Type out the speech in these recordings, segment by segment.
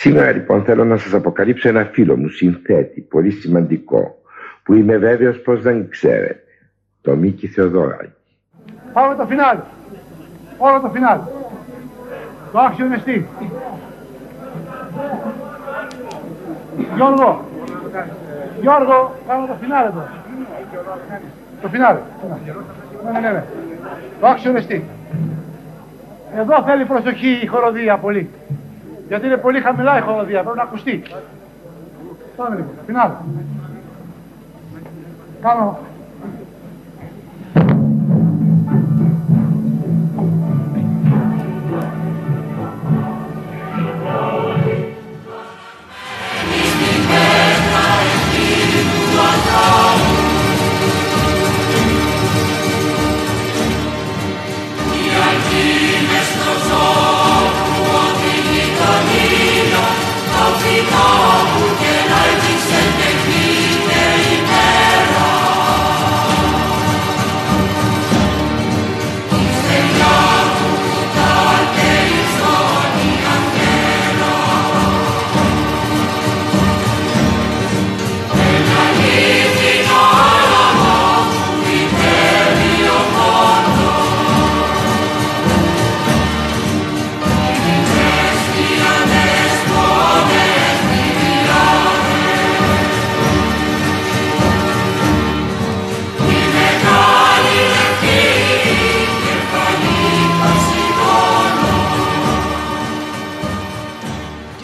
Σήμερα λοιπόν θέλω να σας αποκαλύψω ένα φίλο μου, συνθέτη, πολύ σημαντικό, που είμαι βέβαιος πως δεν ξέρετε. Το Μίκη Θεοδωράκη. Πάμε το φινάλι. Όλο το φινάλι. Το άξιο είναι στή. Γιώργο. Γιώργο, πάμε το φινάλι τώρα. Το φινάλι. Ναι, ναι, ναι. Το άξιο είναι στή. Εδώ θέλει προσοχή η χοροδία πολύ. Γιατί είναι πολύ χαμηλά η χοροδία, πρέπει να ακουστεί. Πάμε λοιπόν, φινάλι. Κάνω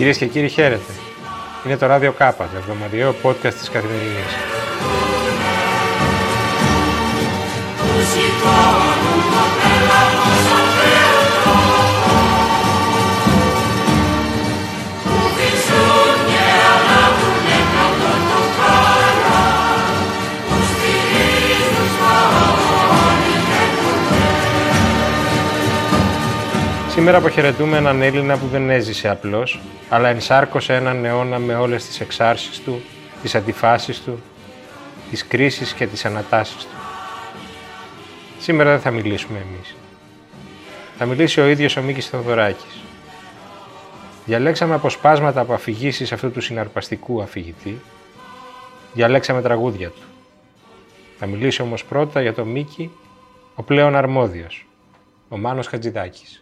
Κυρίε και κύριοι, χαίρετε. Είναι το ράδιο Κάπα, το εβδομαδιαίο podcast της Καθημερινής. Σήμερα αποχαιρετούμε έναν Έλληνα που δεν έζησε απλώς, αλλά ενσάρκωσε έναν αιώνα με όλες τις εξάρσεις του, τις αντιφάσεις του, τις κρίσεις και τις ανατάσεις του. Σήμερα δεν θα μιλήσουμε εμείς. Θα μιλήσει ο ίδιος ο Μίκης Θεοδωράκης. Διαλέξαμε αποσπάσματα από αφηγήσεις αυτού του συναρπαστικού αφηγητή. Διαλέξαμε τραγούδια του. Θα μιλήσει όμως πρώτα για τον Μίκη, ο πλέον αρμόδιος, ο Μάνος Χατζηδάκης.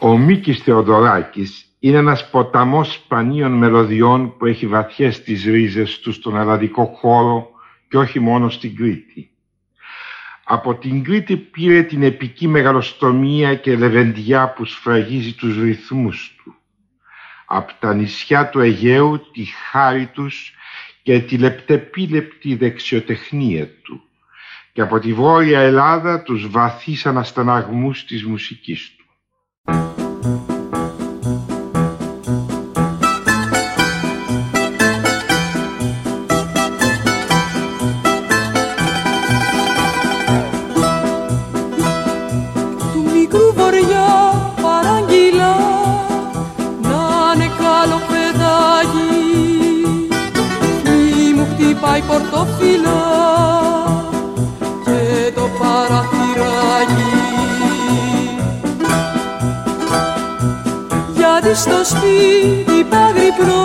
Ο Μίκης Θεοδωράκης είναι ένας ποταμός σπανίων μελωδιών που έχει βαθιές τις ρίζες του στον ελλαδικό χώρο και όχι μόνο στην Κρήτη. Από την Κρήτη πήρε την επική μεγαλοστομία και λεβεντιά που σφραγίζει τους ρυθμούς του. Από τα νησιά του Αιγαίου τη χάρη τους και τη λεπτεπίλεπτη δεξιοτεχνία του και από τη Βόρεια Ελλάδα τους βαθείς ανασταναγμούς της μουσικής του. Στο σπίτι παγρυπνώ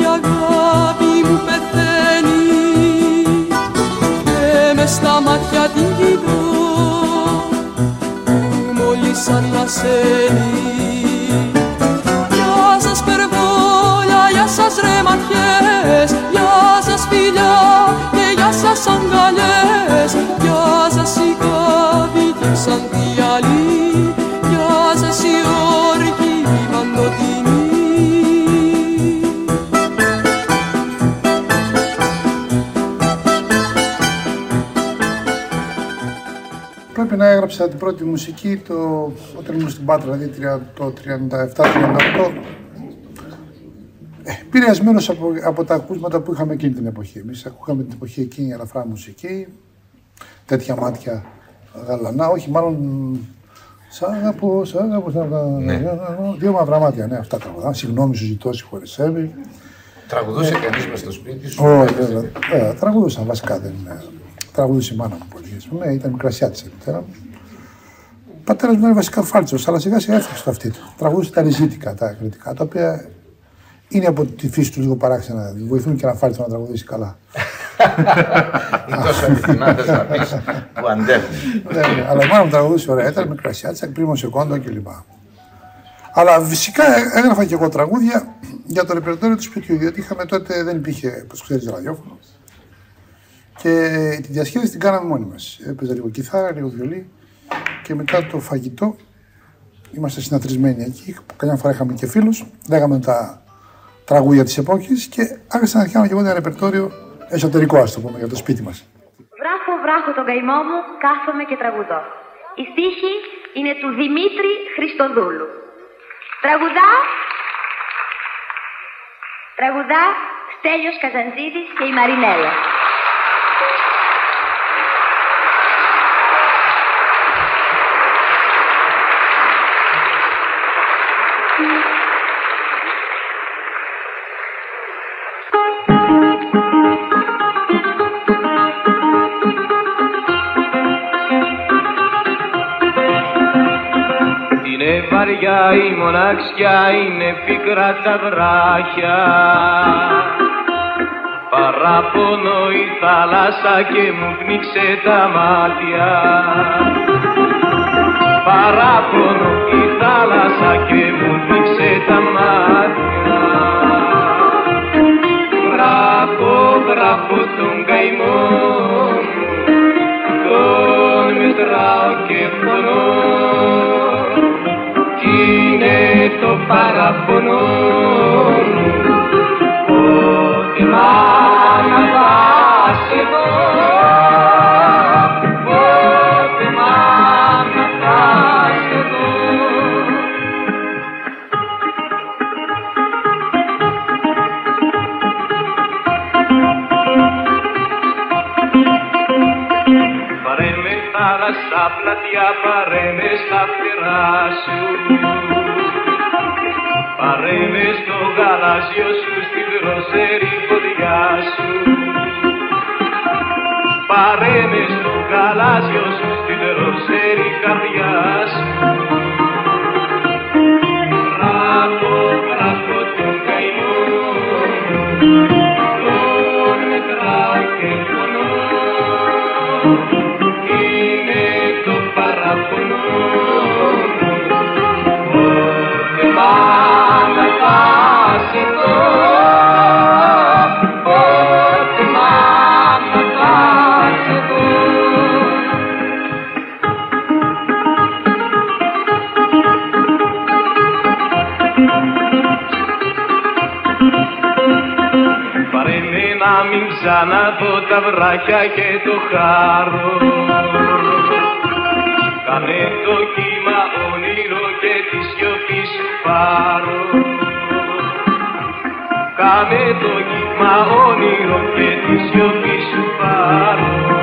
η αγάπη μου πεθαίνει. Και με στα μάτια την κοιτώ που μόλις ανασένει και γεια σας αγκαλιές γεια σας οι κάδικοι σαν τη άλλη γεια σας οι όρκοι Πρέπει να έγραψα την πρώτη μουσική το, όταν ήμουν στην Πάτρα, δηλαδή το 37-38. Ε, Πηρεσμένο από, από τα ακούσματα που είχαμε εκείνη την εποχή. Εμείς ακούγαμε την εποχή εκείνη ελαφρά μουσική, τέτοια μάτια γαλανά, όχι μάλλον Σ' αγαπώ, σ' αγαπώ, σ' αγαπώ. Ναι. Δύο μαύρα μάτια, ναι, αυτά τραγουδά. Συγγνώμη, σου ζητώ, συγχωρεσέβη. Τραγουδούσε ε, κανείς μες στο σπίτι σου; Όχι, βέβαια. Ε, τραγουδούσαν βασικά. Δεν, τραγουδούσε η μάνα μου πολύ. Ναι, ήταν μικρασιά της η μητέρα μου. πατέρας μου ήταν βασικά φάλτσος, αλλά σιγά σιγά έφτιαξε το αυτή του. Τραγούδισε τα ριζίτικα, τα κριτικά, τα οποία είναι από τη φύση του λίγο παράξενα. Βοηθούν και ένα φάλτσο να τραγουδήσει καλά. Είναι τόσο αληθινά, θες να πεις, που αντέχουν. ναι, ναι, αλλά η μάνα μου τραγουδούσε ωραία. Ήταν με κρασιάτσα, πρίμο σεκόντο κλπ. Αλλά φυσικά έγραφα και εγώ τραγούδια για το ρεπερτόριο του σπιτιού, διότι είχαμε τότε, δεν υπήρχε, όπως ξέρεις, ραδιόφωνο. Και τη διασκέδαση την κάναμε μόνοι μας. Έπαιζα λίγο κιθάρα, λίγο βιολί και μετά το φαγητό είμαστε συναθρισμένοι εκεί. Καμιά φορά είχαμε και φίλους, λέγαμε τα τραγούδια της εποχής και άρχισα να φτιάχνω και εγώ ένα ρεπερτόριο εσωτερικό, ας το πούμε, για το σπίτι μας. Βράχω, βράχω τον καημό μου, κάθομαι και τραγουδώ. Η στίχη είναι του Δημήτρη Χριστοδούλου. Τραγουδά, τραγουδά Στέλιος Καζαντζίδης και η Μαρινέλα. Είναι βαριά η μοναξιά, είναι πικρά τα βράχια. Παράπονο η θάλασσα και μου πνίξε τα μάτια. Παράπονο η θάλασσα και μου πνίξε τα μάτια. Βράχω, βράχω τον καημό μου. Τον μετράω και παραπονό μου ότι μ' αναβάς εδώ ότι μ' αναβάς εδώ Πάρε με θάλασσα πλατιά, πάρε με στα φτερά σου Πάρε με στο γαλάζιο σου, στη δροσερή φωτιά σου. Πάρε με στο γαλάζιο σου, στη δροσερή καρδιά σου. Μπράβο, μπράβο τον καημό. Τον μετράω και πονώ. Είναι το παραπονό να μην ξαναδώ τα βράχια και το χάρο. Κάνε το κύμα όνειρο και τη σιωπή σου πάρω. Κάνε το κύμα όνειρο και τη σιωπή σου πάρω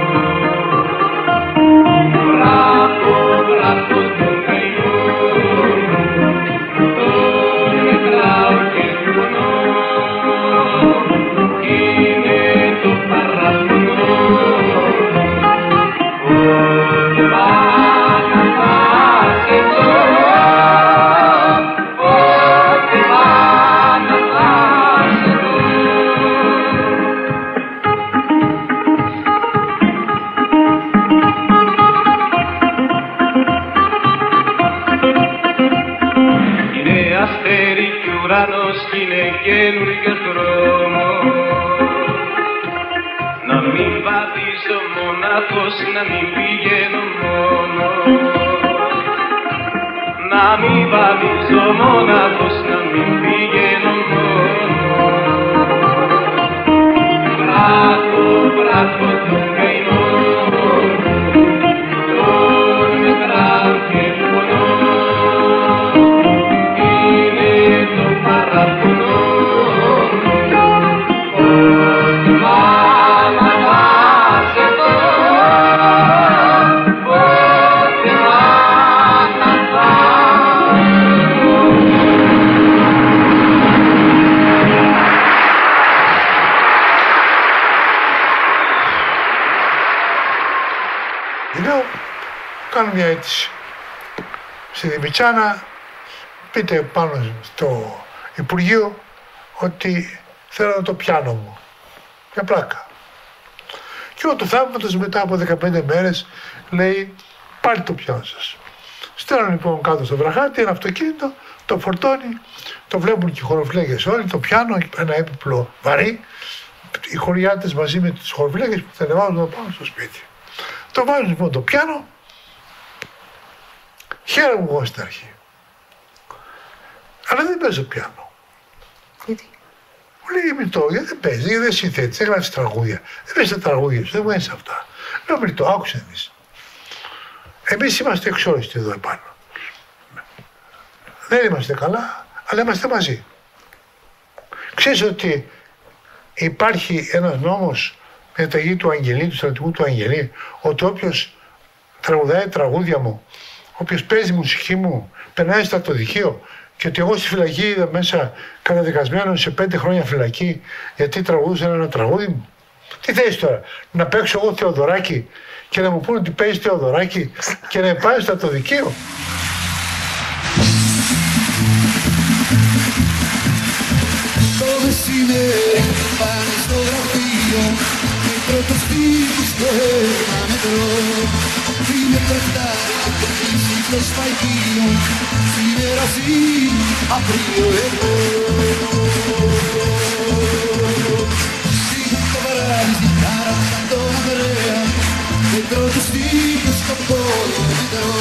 ουρανός κι είναι καινούριος δρόμος. Να μην βαδίζω μονάχος, να μην πηγαίνω μόνος. Να μην βαδίζω μονάχος, να μην πηγαίνω μόνος. Μπράβο, μπράβο Λέω, κάνω μια αίτηση. στη Δημητσάνα, πείτε πάνω στο Υπουργείο ότι θέλω το πιάνο μου. Για πλάκα. Και ο του θαύματος μετά από 15 μέρες λέει πάλι το πιάνο σας. Στέλνω λοιπόν κάτω στο βραχάτι ένα αυτοκίνητο, το φορτώνει, το βλέπουν και οι χωροφυλάκες όλοι, το πιάνο, ένα έπιπλο βαρύ, οι χωριάτες μαζί με τις χωροφυλάκες που θα ανεβάζουν το πάνω στο σπίτι. Το βάζουν λοιπόν το πιάνο, χαίρομαι εγώ στην αρχή. Αλλά δεν παίζω πιάνο. Γιατί; Μου λέει Μητώ, γιατί δεν παίζεις, γιατί δεν συνθέτεις, δεν γράφεις τραγούδια. Δεν παίζεις τα τραγούδια σου, δεν μου ένσε αυτά. Λέω Μητώ, άκουσε εμεί. Εμείς είμαστε εξόριστοι εδώ επάνω. Δεν είμαστε καλά, αλλά είμαστε μαζί. Ξέρεις ότι υπάρχει ένας νόμος με τα γη του Αγγελή, του στρατηγού του Αγγελή, ότι όποιος τραγουδάει τραγούδια μου, όποιος παίζει μουσική μου, περνάει στα το δικείο και ότι εγώ στη φυλακή είδα μέσα καταδικασμένο σε πέντε χρόνια φυλακή γιατί τραγούδισα ένα τραγούδι μου. Τι θες τώρα, να παίξω εγώ Θεοδωράκη και να μου πούνε ότι παίζει Θεοδωράκη και να πάει στα το δικείο. Το μεσημέρι πάνε στο γραφείο και πρώτος τύπος το ένα μετρό είναι πεφτάρι και κλείσει στο σπαγείο σήμερα ζει αύριο εγώ Σίγουρα το βράδυ στην κάρα σαν το Ανδρέα και πρώτος τύπος στο πόδι μετρό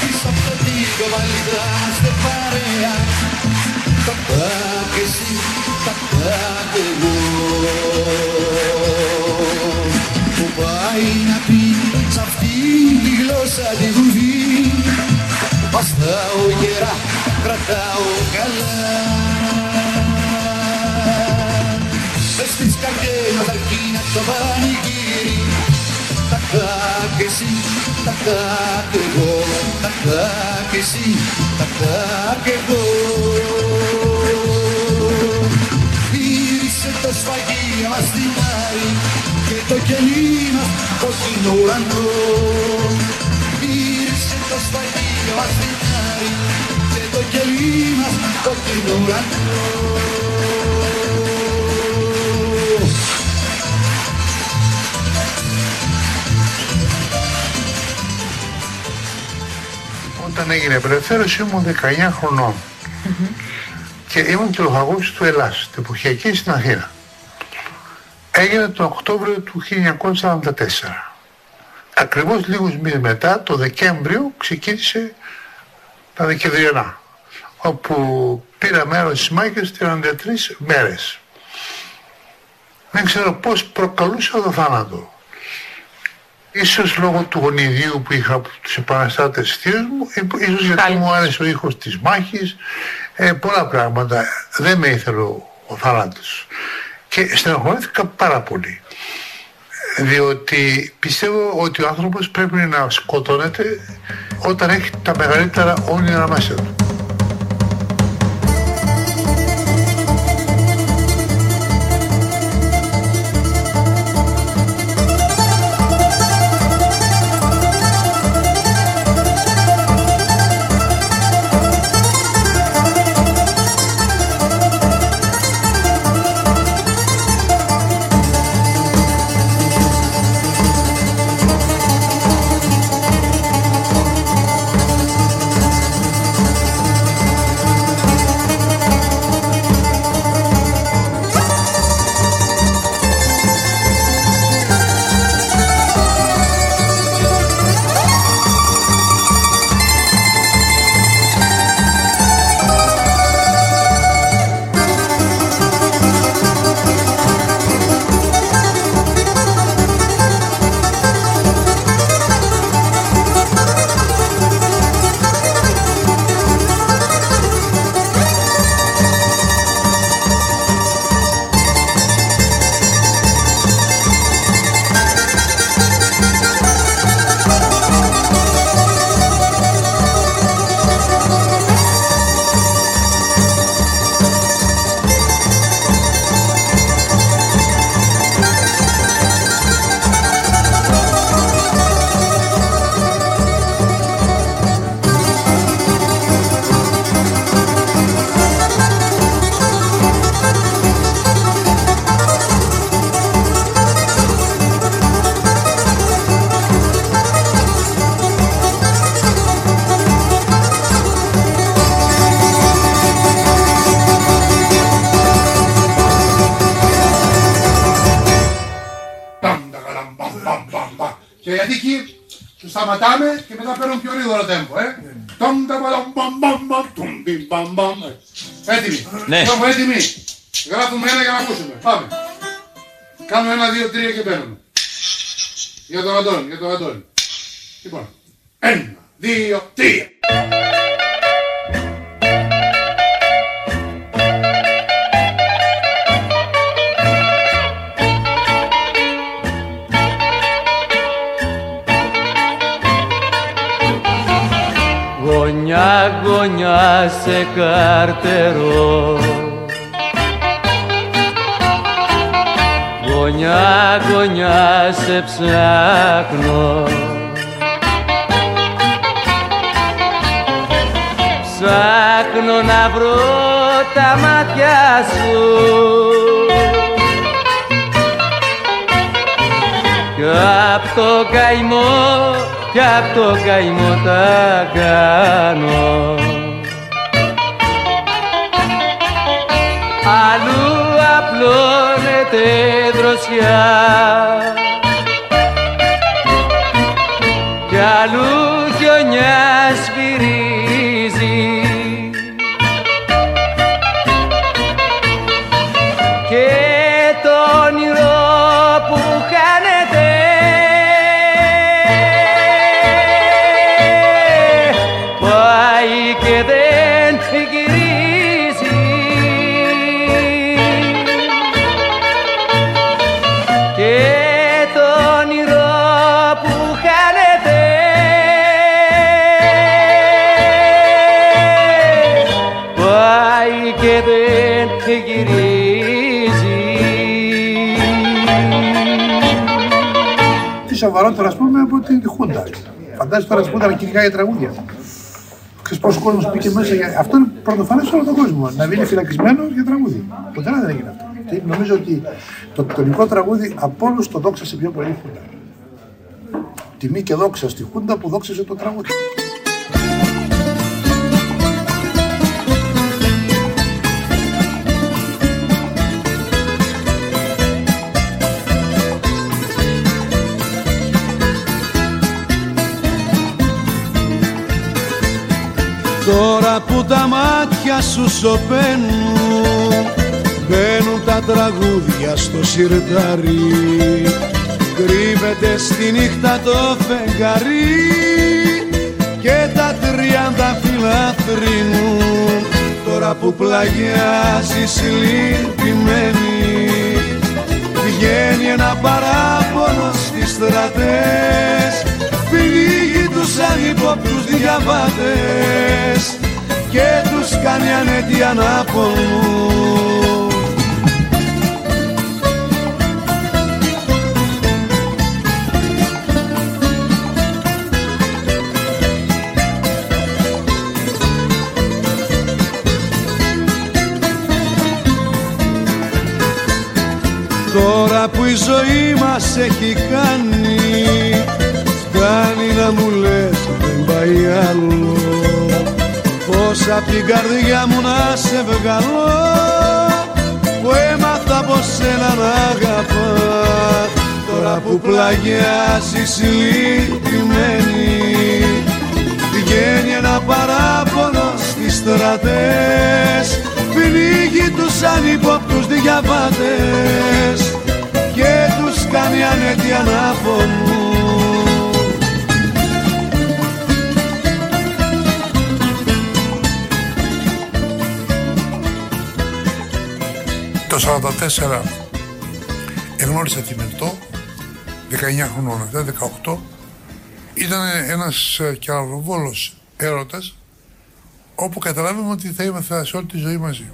πίσω από το τείχο βαλίδα είμαστε παρέα τα πάω και εσύ, τα πάω και εγώ τη βουβή Βαστάω γερά, κρατάω καλά Μες στις καρδιές μας αρκεί να το πανηγύρι Τα πάω και εσύ, τα πάω και εγώ Τα πάω και εσύ, τα πάω και εγώ Γύρισε το σφαγείο μας στην Άρη και το κελί μας κόκκινο ουρανό. Γύρισε το σφαγείο μας στην Άρη και το κελί μας κόκκινο ουρανό. Όταν έγινε απελευθέρωση ήμουν 19 χρονών. Και ήμουν και λοχαγός του Ελλάς, την εποχιακή στην Αθήνα. Έγινε τον Οκτώβριο του 1944. Ακριβώς λίγους μήνες μετά, το Δεκέμβριο, ξεκίνησε τα Δεκεμβριανά, όπου πήρα μέρος στις μάχες 33 μέρες. Δεν ξέρω πώς προκαλούσα το θάνατο. Ίσως λόγω του γονιδίου που είχα από τους επαναστάτες θείους μου, ε, ίσως γιατί Χάλιν. μου άρεσε ο ήχος της μάχης, ε, πολλά πράγματα. Δεν με ήθελε ο, ο θάνατος. Και στενοχωρήθηκα πάρα πολύ. Διότι πιστεύω ότι ο άνθρωπος πρέπει να σκοτώνεται όταν έχει τα μεγαλύτερα όνειρα μέσα του. Γιατί εκεί του σταματάμε και μετά παίρνουν πιο γρήγορο τέμπο, ε. Τομ, ταμ, ταμ, μπαμ, μπαμ, μπαμ, τουμ, μπιμ, μπαμ, μπαμ. Έτοιμοι. Ναι. Έχουμε έτοιμοι. Γράφουμε ένα για να ακούσουμε. Πάμε. Κάνουμε ένα, δύο, τρία και παίρνουμε. Για τον Αντώνη, για τον Αντώνη. Λοιπόν, ένα, δύο, τρία. Γωνιά γωνιά σε καρτερό. Γωνιά γωνιά σε ψάχνω. Ψάχνω να βρω τα μάτια σου. Κι απ' το καημό, κι απ' το καημό τα κάνω. Αλλού απλώνεται δροσιά. Κι αλλού χιονιά σοβαρότερο, ας πούμε, από την Χούντα. Φαντάζεσαι τώρα τη Χούντα να κυνηγάει τραγούδια. Ξέρεις πόσος κόσμος πήγε μέσα για. Αυτό είναι πρωτοφανές σε όλο τον κόσμο. Να μείνει φυλακισμένος για τραγούδι. Ποτέ δεν έγινε αυτό. Και νομίζω ότι το τονικό τραγούδι από όλους το δόξασε πιο πολύ η Χούντα. Τιμή και δόξα στη Χούντα που δόξασε το τραγούδι. Τώρα που τα μάτια σου σωπαίνουν Μπαίνουν τα τραγούδια στο σιρτάρι. Κρύβεται στη νύχτα το φεγγαρί Και τα τριάντα φύλλα θρυνούν Τώρα που πλαγιάζει λυπημένη Βγαίνει ένα παράπονο στις στρατές. Φύγει τους ανυπόπτους διαβάτες Και τους κάνει ανέτεια ανάπονου Τώρα που η ζωή μας έχει κάνει Φτάνει να μου λες δεν πάει άλλο Πώς απ' την καρδιά μου να σε βγαλώ Που έμαθα πως σένα να αγαπά. Τώρα που πλαγιάζεις λυπημένη Βγαίνει ένα παράπονο στις στρατές. Πνίγει τους ανυπόπτους διαβάτες Και τους κάνει ανέτεια ανάπονους Το 1944 εγνώρισα τη Μελτό, 19 χρονών, δεν 18. Ήταν ένας ε, κεραυνοβόλος έρωτας, όπου καταλάβαμε ότι θα είμαστε σε όλη τη ζωή μαζί.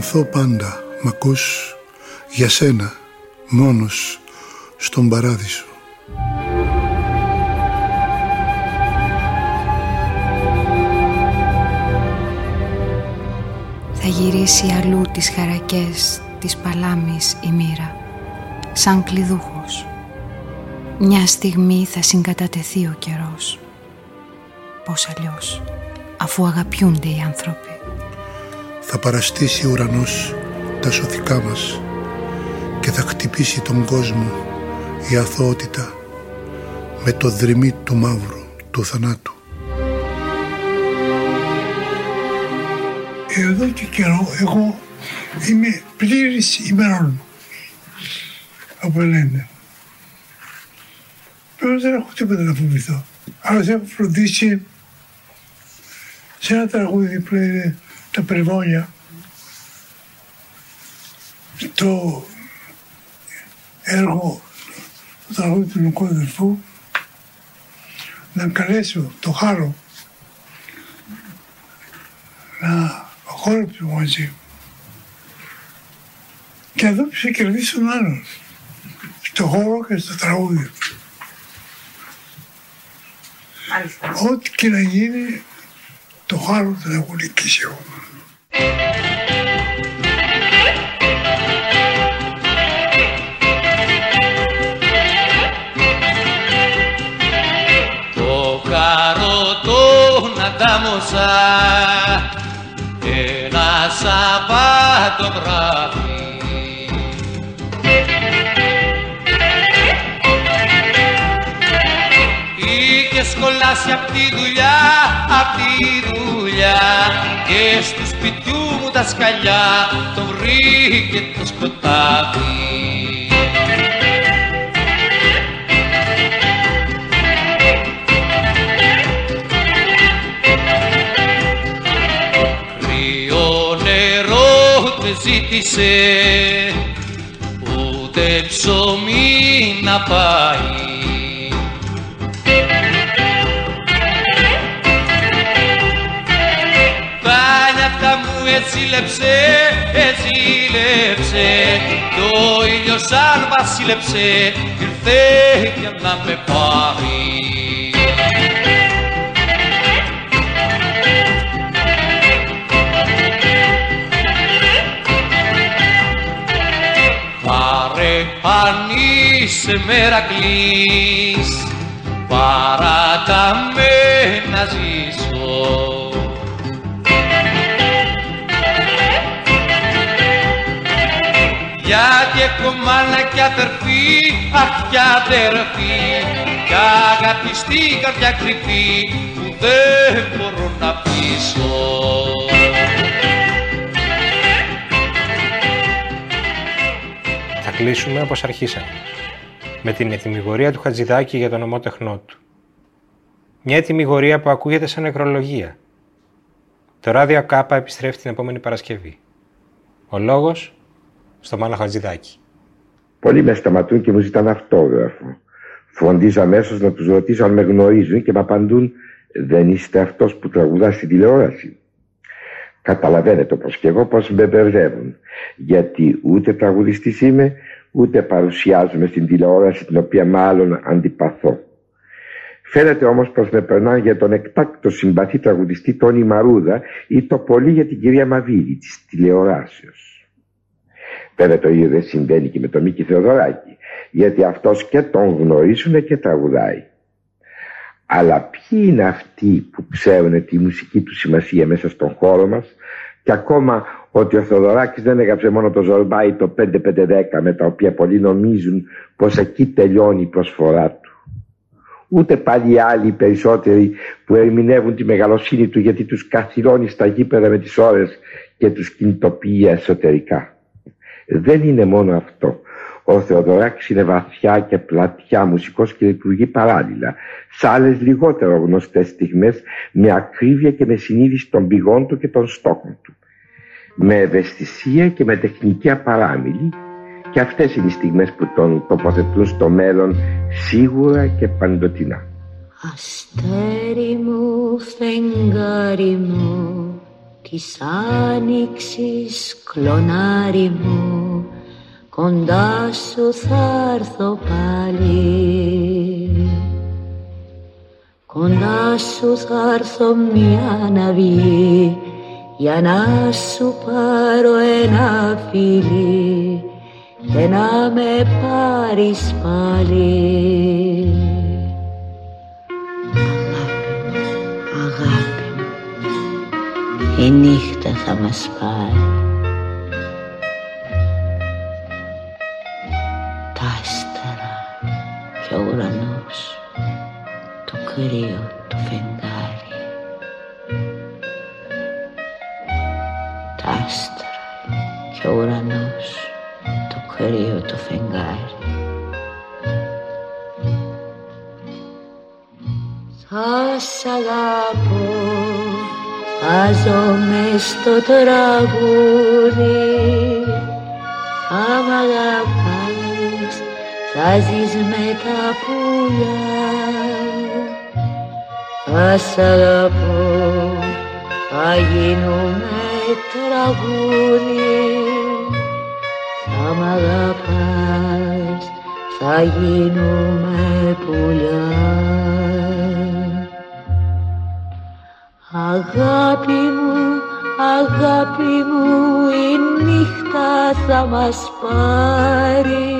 Θα πενθώ πάντα, μ' ακούς, για σένα, μόνος, στον παράδεισο. Θα γυρίσει αλλού τις χαρακές της παλάμης η μοίρα, σαν κλειδούχος. Μια στιγμή θα συγκατατεθεί ο καιρός. Πώς αλλιώς, αφού αγαπιούνται οι άνθρωποι. Θα παραστήσει ο ουρανός τα σωθικά μας και θα χτυπήσει τον κόσμο η αθωότητα με το δρυμί του μαύρου του θανάτου. Εδώ και καιρό εγώ είμαι πλήρης ημερών από λένε. Τώρα δεν έχω τίποτα να φοβηθώ. Αλλά έχω φροντίσει σε ένα τραγούδι που είναι τα περιβόνια το έργο του τραγούδι του Λουκού Αδερφού να καλέσω το Χάρο να χόρεψε μαζί και εδώ κερδίσει τον άλλον στο χώρο και στο τραγούδι. Ό,τι και να γίνει το χάρο δεν έχω νικήσει εγώ. Να τάμωσα ένα Σαββάτο βράδυ. Είχε σχολάσει απ' τη δουλειά, απ' τη δουλειά. Και στο σπιτιού μου τα σκαλιά το βρήκε το σκοτάδι ζήτησε ούτε ψωμί να πάει. Τα νιάτα μου ετσίλεψε, ετσίλεψε κι ο ήλιος σαν βασίλεψε ήρθε για να με πάρει είσαι μερακλής παράταμε να ζήσω. Γιατί έχω μάνα και αδερφή, αχ και αδερφή. Κι αγαπηστή καρδιά κρυφή που δεν μπορώ να πείσω. Θα κλείσουμε όπως αρχίσαμε. Με την ετοιμιγορία του Χατζηδάκη για τον ομότεχνό του. Μια ετοιμιγορία που ακούγεται σαν νεκρολογία. Το ράδιο Κάπα επιστρέφει την επόμενη Παρασκευή. Ο λόγος στο Μάνο Χατζηδάκη. Πολλοί με σταματούν και μου ζητάνε αυτόγραφο. Φροντίζω αμέσως να τους ρωτήσω αν με γνωρίζουν και με απαντούν Δεν είστε αυτός που τραγουδά στην τηλεόραση. Καταλαβαίνετε όπως και εγώ πώ με μπερδεύουν. Γιατί ούτε τραγουδιστής είμαι, ούτε παρουσιάζομαι στην τηλεόραση την οποία μάλλον αντιπαθώ. Φαίνεται όμως πως με περνάνε για τον εκτάκτο συμπαθή τραγουδιστή Τόνι Μαρούδα ή το πολύ για την κυρία Μαβίδη της τηλεοράσεως. Βέβαια το ίδιο δεν συμβαίνει και με τον Μίκη Θεοδωράκη, γιατί αυτός και τον γνωρίζουν και τραγουδάει. Αλλά ποιοι είναι αυτοί που ξέρουν τη μουσική του σημασία μέσα στον χώρο μας και ακόμα ότι ο Θεοδωράκης δεν έγραψε μόνο το Ζορμπάι το 5-5-10 με τα οποία πολλοί νομίζουν πως εκεί τελειώνει η προσφορά του. Ούτε πάλι οι άλλοι περισσότεροι που ερμηνεύουν τη μεγαλοσύνη του γιατί τους καθυλώνει στα γήπεδα με τις ώρες και τους κινητοποιεί εσωτερικά. Δεν είναι μόνο αυτό. Ο Θεοδωράκης είναι βαθιά και πλατιά μουσικός και λειτουργεί παράλληλα. Σε άλλες λιγότερο γνωστές στιγμές με ακρίβεια και με συνείδηση των πηγών του και των στόχων του. Με ευαισθησία και με τεχνική απαράμιλη και αυτές είναι οι στιγμές που τον τοποθετούν στο μέλλον σίγουρα και παντοτινά. Αστέρι μου, φεγγάρι μου, της άνοιξης κλονάρι μου κοντά σου θα έρθω πάλι κοντά σου θα έρθω μια να βγει για να σου πάρω ένα φίλι και να με πάρεις πάλι. Αγάπη μου, η νύχτα θα μας πάρει. Τα άστερα και ο ουρανός το κρύο το φεγγάρι σ' αγαπώ, θα ζω μες στο τραγούδι. Θα μ' αγαπάς, θα ζεις με τα πουλιά. Θα σ' αγαπώ, θα γίνουμε τραγούδι. Θα μ' αγαπάς, θα γίνουμε πουλιά Αγάπη μου, αγάπη μου, η νύχτα θα μας πάρει.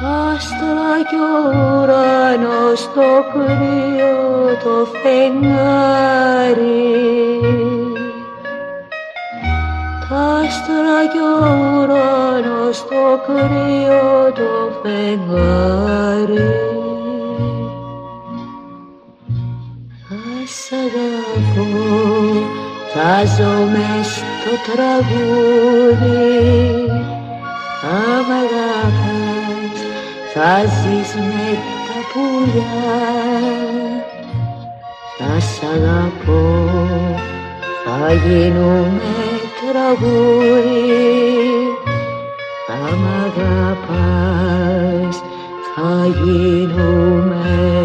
Τα άστρα κι ο ουρανός το κρύο το φεγγάρι. Τα άστρα κι ο ουρανός το κρύο το φεγγάρι σ' αγαπώ. Θα ζω μες στο τραγούδι. Θα μ' αγαπάς θα ζεις με τα πουλιά. Θα σ' αγαπώ. Θα γίνουμε τραγούδι. Θα μ' αγαπάς θα γίνουμε